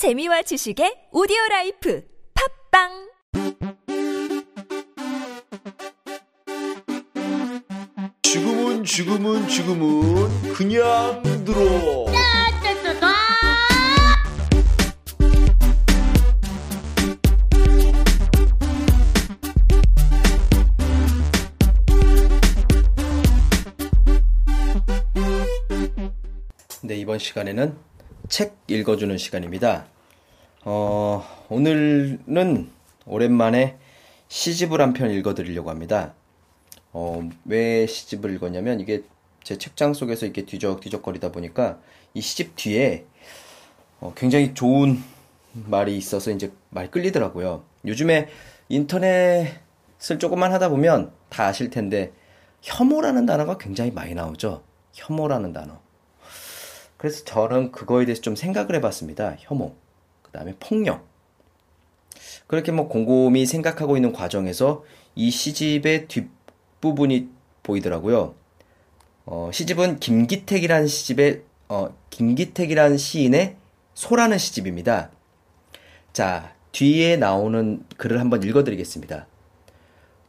재미와 지식의 오디오 라이프 팝빵! 지금은 지금은 지금은 그냥 들어. 네, 이번 시간에는 책 읽어주는 시간입니다. 어, 오늘은 오랜만에 시집을 한 편 읽어드리려고 합니다. 어, 왜 시집을 읽었냐면 이게 제 책장 속에서 이렇게 뒤적뒤적거리다 보니까 이 시집 뒤에 어, 굉장히 좋은 말이 있어서 이제 말 끌리더라고요. 요즘에 인터넷을 조금만 하다 보면 다 아실 텐데 혐오라는 단어가 굉장히 많이 나오죠. 혐오라는 단어. 그래서 저는 그거에 대해서 좀 생각을 해봤습니다. 혐오. 그 다음에 폭력. 그렇게 뭐 곰곰이 생각하고 있는 과정에서 이 시집의 뒷부분이 보이더라고요. 어, 시집은 김기택이라는 시집의, 어, 김기택이라는 시인의 소라는 시집입니다. 자, 뒤에 나오는 글을 한번 읽어드리겠습니다.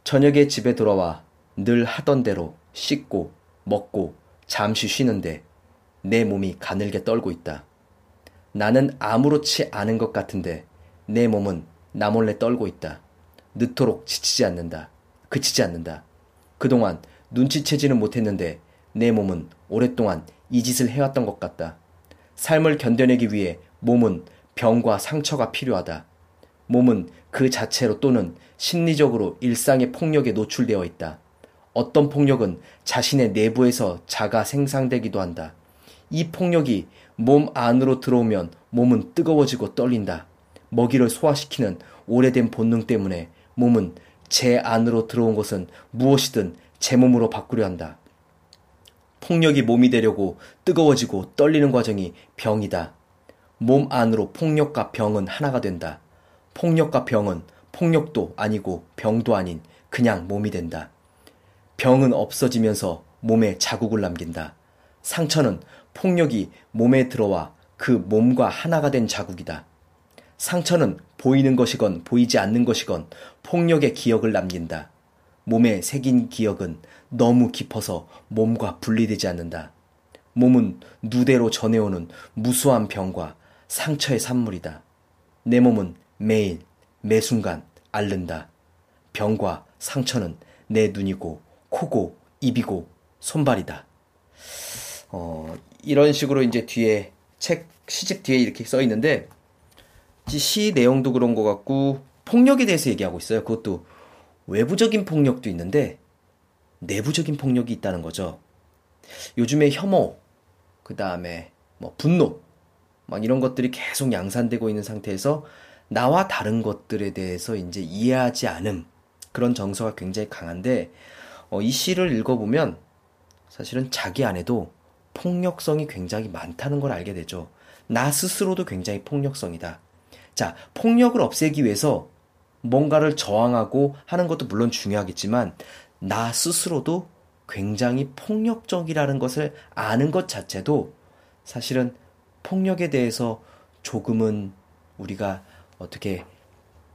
저녁에 집에 돌아와 늘 하던 대로 씻고, 먹고, 잠시 쉬는데 내 몸이 가늘게 떨고 있다. 나는 아무렇지 않은 것 같은데 내 몸은 나 몰래 떨고 있다. 늦도록 지치지 않는다. 그치지 않는다. 그동안 눈치채지는 못했는데 내 몸은 오랫동안 이 짓을 해왔던 것 같다. 삶을 견뎌내기 위해 몸은 병과 상처가 필요하다. 몸은 그 자체로 또는 심리적으로 일상의 폭력에 노출되어 있다. 어떤 폭력은 자신의 내부에서 자가 생산되기도 한다. 이 폭력이 몸 안으로 들어오면 몸은 뜨거워지고 떨린다. 먹이를 소화시키는 오래된 본능 때문에 몸은 제 안으로 들어온 것은 무엇이든 제 몸으로 바꾸려 한다. 폭력이 몸이 되려고 뜨거워지고 떨리는 과정이 병이다. 몸 안으로 폭력과 병은 하나가 된다. 폭력과 병은 폭력도 아니고 병도 아닌 그냥 몸이 된다. 병은 없어지면서 몸에 자국을 남긴다. 상처는 폭력이 몸에 들어와 그 몸과 하나가 된 자국이다. 상처는 보이는 것이건 보이지 않는 것이건 폭력의 기억을 남긴다. 몸에 새긴 기억은 너무 깊어서 몸과 분리되지 않는다. 몸은 누대로 전해오는 무수한 병과 상처의 산물이다. 내 몸은 매일, 매 순간 앓는다. 병과 상처는 내 눈이고, 코고, 입이고, 손발이다. 어, 이런 식으로 이제 뒤에 책 시집 뒤에 이렇게 써 있는데 시 내용도 그런 것 같고 폭력에 대해서 얘기하고 있어요. 그것도 외부적인 폭력도 있는데 내부적인 폭력이 있다는 거죠. 요즘에 혐오, 그 다음에 뭐 분노, 막 이런 것들이 계속 양산되고 있는 상태에서 나와 다른 것들에 대해서 이제 이해하지 않음 그런 정서가 굉장히 강한데 어, 이 시를 읽어보면 사실은 자기 안에도 폭력성이 굉장히 많다는 걸 알게 되죠. 나 스스로도 굉장히 폭력성이다. 자, 폭력을 없애기 위해서 뭔가를 저항하고 하는 것도 물론 중요하겠지만, 나 스스로도 굉장히 폭력적이라는 것을 아는 것 자체도 사실은 폭력에 대해서 조금은 우리가 어떻게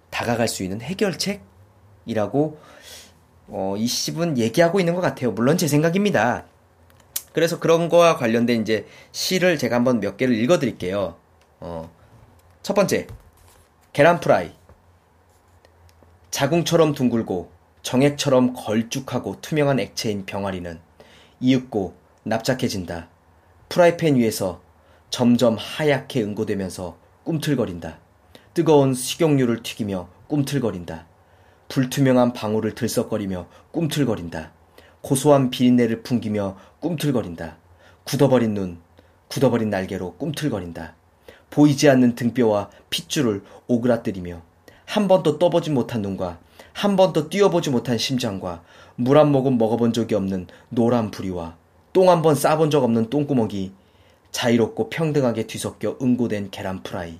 다가갈 수 있는 해결책이라고 어, 이 시집은 얘기하고 있는 것 같아요. 물론 제 생각입니다. 그래서 그런 거와 관련된 이제 시를 제가 한번 몇 개를 읽어 드릴게요. 어, 첫 번째. 계란 프라이. 자궁처럼 둥글고 정액처럼 걸쭉하고 투명한 액체인 병아리는 이윽고 납작해진다. 프라이팬 위에서 점점 하얗게 응고되면서 꿈틀거린다. 뜨거운 식용유를 튀기며 꿈틀거린다. 불투명한 방울을 들썩거리며 꿈틀거린다. 고소한 비린내를 풍기며 꿈틀거린다. 굳어버린 눈, 굳어버린 날개로 꿈틀거린다. 보이지 않는 등뼈와 핏줄을 오그라뜨리며 한 번도 떠보지 못한 눈과 한 번도 뛰어보지 못한 심장과 물 한 모금 먹어본 적이 없는 노란 부리와 똥 한 번 싸본 적 없는 똥구멍이 자유롭고 평등하게 뒤섞여 응고된 계란 프라이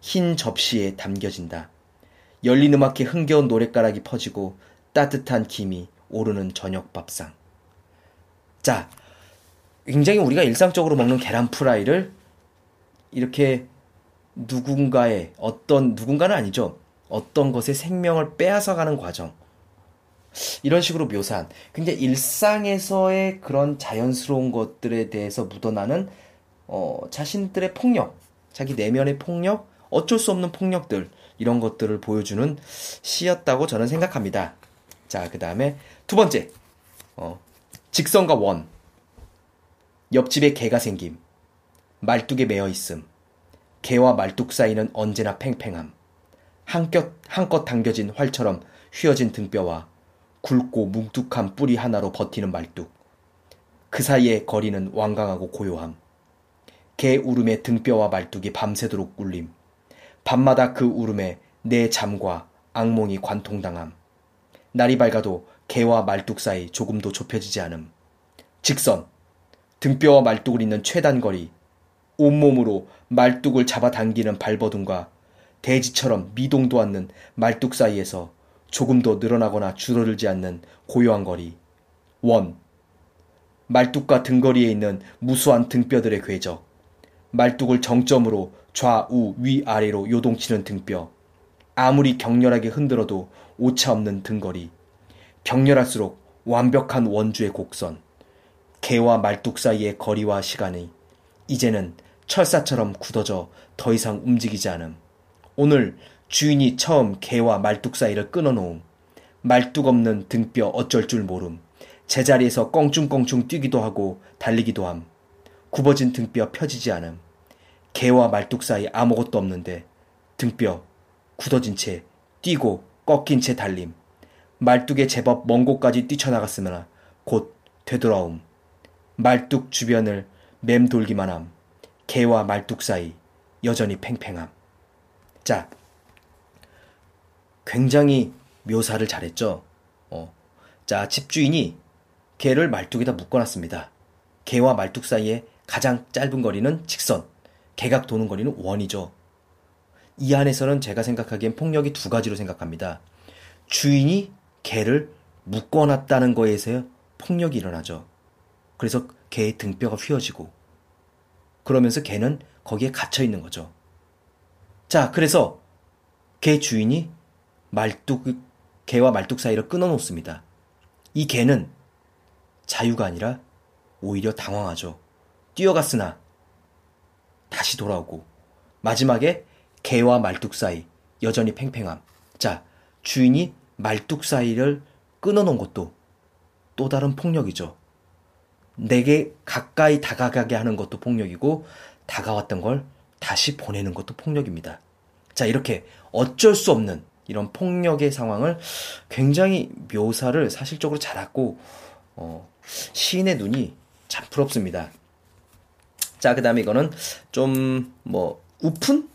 흰 접시에 담겨진다. 열린 음악에 흥겨운 노랫가락이 퍼지고 따뜻한 김이 오르는 저녁 밥상. 자, 굉장히 우리가 일상적으로 먹는 계란 프라이를 이렇게 누군가의 어떤 누군가는 아니죠. 어떤 것의 생명을 빼앗아 가는 과정. 이런 식으로 묘사한 굉장히 일상에서의 그런 자연스러운 것들에 대해서 묻어나는 어, 자신들의 폭력, 자기 내면의 폭력, 어쩔 수 없는 폭력들 이런 것들을 보여주는 시였다고 저는 생각합니다. 자, 그 다음에 두 번째, 어, 직선과 원. 옆집에 개가 생김. 말뚝에 매어 있음. 개와 말뚝 사이는 언제나 팽팽함. 한껏, 한껏 당겨진 활처럼 휘어진 등뼈와 굵고 뭉툭한 뿌리 하나로 버티는 말뚝. 그 사이의 거리는 완강하고 고요함. 개 울음에 등뼈와 말뚝이 밤새도록 울림. 밤마다 그 울음에 내 잠과 악몽이 관통당함. 날이 밝아도 개와 말뚝 사이 조금도 좁혀지지 않음. 직선. 등뼈와 말뚝을 잇는 최단 거리. 온몸으로 말뚝을 잡아당기는 발버둥과 대지처럼 미동도 않는 말뚝 사이에서 조금 더 늘어나거나 줄어들지 않는 고요한 거리. 원. 말뚝과 등거리에 있는 무수한 등뼈들의 궤적. 말뚝을 정점으로 좌우 위아래로 요동치는 등뼈. 아무리 격렬하게 흔들어도 오차 없는 등거리. 격렬할수록 완벽한 원주의 곡선. 개와 말뚝 사이의 거리와 시간이 이제는 철사처럼 굳어져 더 이상 움직이지 않음. 오늘 주인이 처음 개와 말뚝 사이를 끊어놓음. 말뚝 없는 등뼈 어쩔 줄 모름. 제자리에서 껑충껑충 뛰기도 하고 달리기도 함. 굽어진 등뼈 펴지지 않음. 개와 말뚝 사이 아무것도 없는데 등뼈 굳어진 채 뛰고 꺾인 채 달림. 말뚝에 제법 먼 곳까지 뛰쳐나갔으나 곧 되돌아옴. 말뚝 주변을 맴돌기만 함. 개와 말뚝 사이 여전히 팽팽함. 자, 굉장히 묘사를 잘했죠. 어. 자, 집주인이 개를 말뚝에다 묶어놨습니다. 개와 말뚝 사이에 가장 짧은 거리는 직선, 개각 도는 거리는 원이죠. 이 안에서는 제가 생각하기엔 폭력이 두 가지로 생각합니다. 주인이 개를 묶어놨다는 거에서 폭력이 일어나죠. 그래서 개의 등뼈가 휘어지고 그러면서 개는 거기에 갇혀 있는 거죠. 자, 그래서 개 주인이 말뚝 개와 말뚝 사이를 끊어 놓습니다. 이 개는 자유가 아니라 오히려 당황하죠. 뛰어갔으나 다시 돌아오고 마지막에 개와 말뚝 사이 여전히 팽팽함. 자, 주인이 말뚝 사이를 끊어놓은 것도 또 다른 폭력이죠. 내게 가까이 다가가게 하는 것도 폭력이고 다가왔던 걸 다시 보내는 것도 폭력입니다. 자, 이렇게 어쩔 수 없는 이런 폭력의 상황을 굉장히 묘사를 사실적으로 잘하고 어, 시인의 눈이 참 부럽습니다. 자, 그 다음에 이거는 좀 뭐 우픈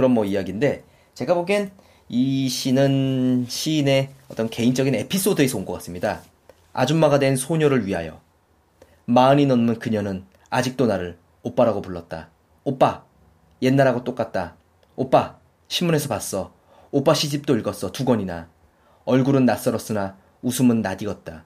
그런 뭐 이야기인데 제가 보기엔 이 시는 시인의 어떤 개인적인 에피소드에서 온 것 같습니다. 아줌마가 된 소녀를 위하여 마흔이 넘는 그녀는 아직도 나를 오빠라고 불렀다. 오빠, 옛날하고 똑같다. 오빠, 신문에서 봤어. 오빠 시집도 읽었어. 두 권이나. 얼굴은 낯설었으나 웃음은 낯익었다.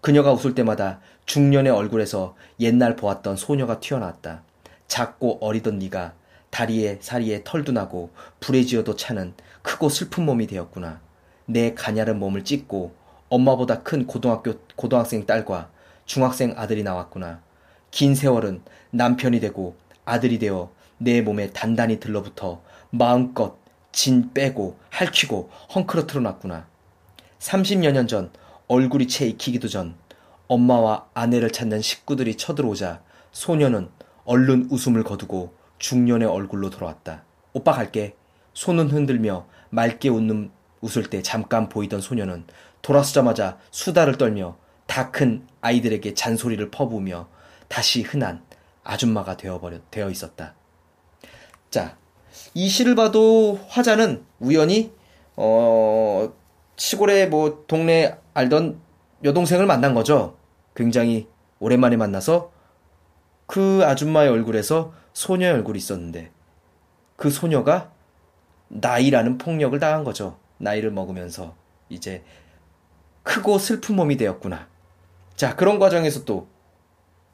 그녀가 웃을 때마다 중년의 얼굴에서 옛날 보았던 소녀가 튀어나왔다. 작고 어리던 네가 다리에 사리에 털도 나고 불에 지어도 차는 크고 슬픈 몸이 되었구나. 내 가냐른 몸을 찢고 엄마보다 큰 고등학교 고등학생 딸과 중학생 아들이 나왔구나. 긴 세월은 남편이 되고 아들이 되어 내 몸에 단단히 들러붙어 마음껏 진 빼고 할퀴고 헝클어트러 놨구나. 30여 년 전 얼굴이 채 익히기도 전 엄마와 아내를 찾는 식구들이 쳐들어오자 소녀는 얼른 웃음을 거두고 중년의 얼굴로 돌아왔다. 오빠 갈게. 손은 흔들며 맑게 웃는 웃을 때 잠깐 보이던 소녀는 돌아서자마자 수다를 떨며 다 큰 아이들에게 잔소리를 퍼부으며 다시 흔한 아줌마가 되어버려 되어 있었다. 자, 이 시를 봐도 화자는 우연히 어 시골에 뭐 동네 알던 여동생을 만난 거죠. 굉장히 오랜만에 만나서 그 아줌마의 얼굴에서 소녀의 얼굴이 있었는데 그 소녀가 나이라는 폭력을 당한 거죠. 나이를 먹으면서 이제 크고 슬픈 몸이 되었구나. 자, 그런 과정에서 또,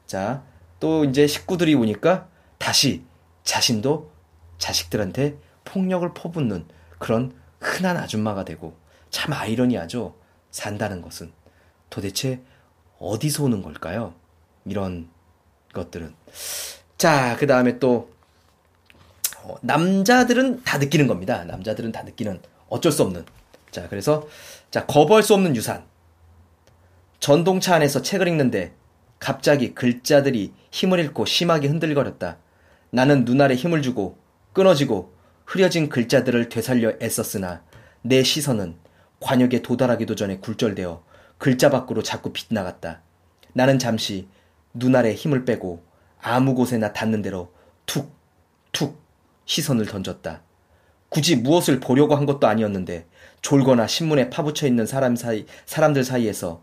자, 또 이제 식구들이 오니까 다시 자신도 자식들한테 폭력을 퍼붓는 그런 흔한 아줌마가 되고 참 아이러니하죠. 산다는 것은 도대체 어디서 오는 걸까요? 이런 것들은. 자, 그 다음에 또, 어, 남자들은 다 느끼는 겁니다. 남자들은 다 느끼는 어쩔 수 없는. 자, 그래서, 자, 거부할 수 없는 유산. 전동차 안에서 책을 읽는데 갑자기 글자들이 힘을 잃고 심하게 흔들거렸다. 나는 눈알에 힘을 주고 끊어지고 흐려진 글자들을 되살려 애썼으나 내 시선은 관역에 도달하기도 전에 굴절되어 글자 밖으로 자꾸 빗나갔다. 나는 잠시 눈알에 힘을 빼고 아무 곳에나 닿는 대로 툭, 툭 시선을 던졌다. 굳이 무엇을 보려고 한 것도 아니었는데 졸거나 신문에 파묻혀 있는 사람 사이, 사람들 사이에서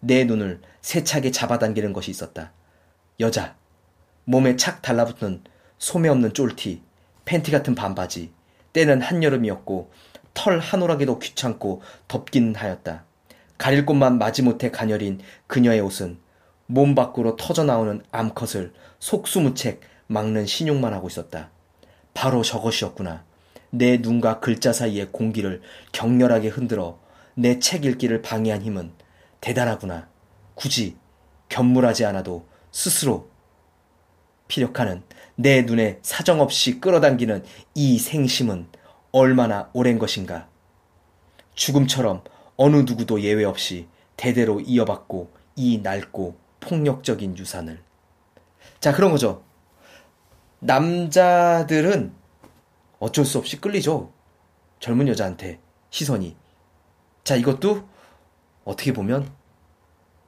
내 눈을 세차게 잡아당기는 것이 있었다. 여자. 몸에 착 달라붙는 소매 없는 쫄티, 팬티 같은 반바지. 때는 한여름이었고 털 한오라기도 귀찮고 덥긴 하였다. 가릴 곳만 마지못해 가녀린 그녀의 옷은 몸 밖으로 터져 나오는 암컷을 속수무책 막는 신용만 하고 있었다. 바로 저것이었구나. 내 눈과 글자 사이의 공기를 격렬하게 흔들어 내 책 읽기를 방해한 힘은 대단하구나. 굳이 견물하지 않아도 스스로 피력하는 내 눈에 사정없이 끌어당기는 이 생심은 얼마나 오랜 것인가. 죽음처럼 어느 누구도 예외 없이 대대로 이어받고 이 낡고 폭력적인 유산을. 자, 그런 거죠. 남자들은 어쩔 수 없이 끌리죠. 젊은 여자한테 시선이. 자, 이것도 어떻게 보면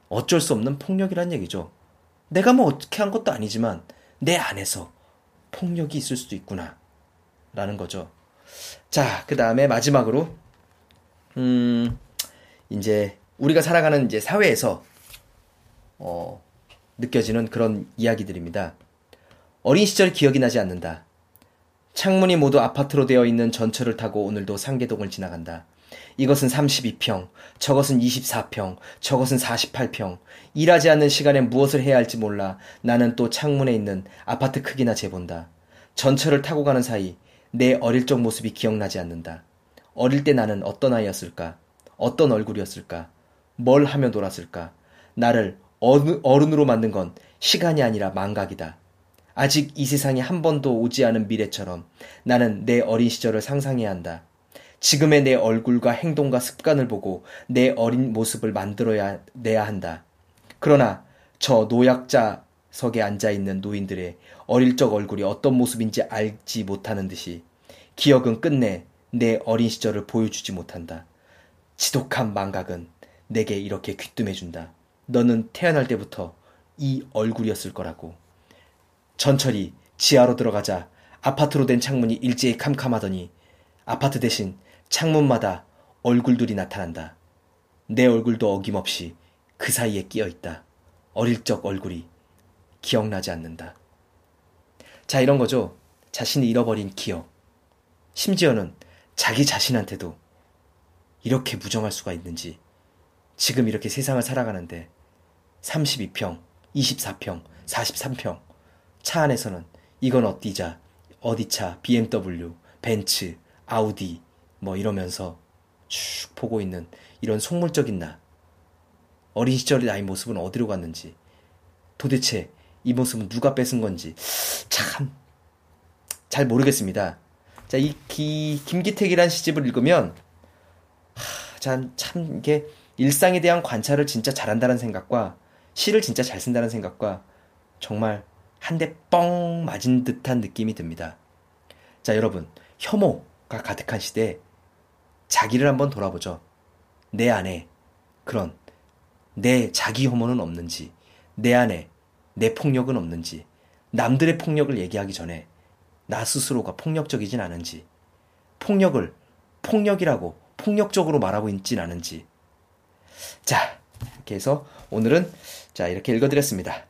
어쩔 수 없는 폭력이란 얘기죠. 내가 뭐 어떻게 한 것도 아니지만 내 안에서 폭력이 있을 수도 있구나. 라는 거죠. 자, 그 다음에 마지막으로, 음, 이제 우리가 살아가는 이제 사회에서, 어, 느껴지는 그런 이야기들입니다. 어린 시절 기억이 나지 않는다. 창문이 모두 아파트로 되어 있는 전철을 타고 오늘도 상계동을 지나간다. 이것은 32평, 저것은 24평, 저것은 48평. 일하지 않는 시간에 무엇을 해야 할지 몰라 나는 또 창문에 있는 아파트 크기나 재본다. 전철을 타고 가는 사이 내 어릴 적 모습이 기억나지 않는다. 어릴 때 나는 어떤 아이였을까? 어떤 얼굴이었을까? 뭘 하며 놀았을까? 나를 어른으로 만든 건 시간이 아니라 망각이다. 아직 이 세상에 한 번도 오지 않은 미래처럼 나는 내 어린 시절을 상상해야 한다. 지금의 내 얼굴과 행동과 습관을 보고 내 어린 모습을 만들어야 내야 한다. 그러나 저 노약자석에 앉아 있는 노인들의 어릴 적 얼굴이 어떤 모습인지 알지 못하는 듯이 기억은 끝내 내 어린 시절을 보여주지 못한다. 지독한 망각은 내게 이렇게 귀뜸해준다. 너는 태어날 때부터 이 얼굴이었을 거라고. 전철이 지하로 들어가자 아파트로 된 창문이 일제히 캄캄하더니 아파트 대신 창문마다 얼굴들이 나타난다. 내 얼굴도 어김없이 그 사이에 끼어 있다. 어릴 적 얼굴이 기억나지 않는다. 자, 이런 거죠. 자신이 잃어버린 기억. 심지어는 자기 자신한테도 이렇게 무정할 수가 있는지. 지금 이렇게 세상을 살아가는데 32평, 24평, 43평. 차 안에서는 이건 어디자, 어디차, BMW, 벤츠, 아우디, 뭐 이러면서 쭉 보고 있는 이런 속물적인 나. 어린 시절의 나의 모습은 어디로 갔는지. 도대체 이 모습은 누가 뺏은 건지. 참, 잘 모르겠습니다. 자, 이 기, 김기택이란 시집을 읽으면, 하, 참, 참, 이게 일상에 대한 관찰을 진짜 잘한다는 생각과, 시를 진짜 잘 쓴다는 생각과, 정말 한 대 뻥 맞은 듯한 느낌이 듭니다. 자, 여러분, 혐오가 가득한 시대에 자기를 한번 돌아보죠. 내 안에 그런 내 자기 혐오는 없는지, 내 안에 내 폭력은 없는지, 남들의 폭력을 얘기하기 전에 나 스스로가 폭력적이진 않은지, 폭력을 폭력이라고 폭력적으로 말하고 있진 않은지. 자, 이렇게 해서 오늘은 자, 이렇게 읽어드렸습니다.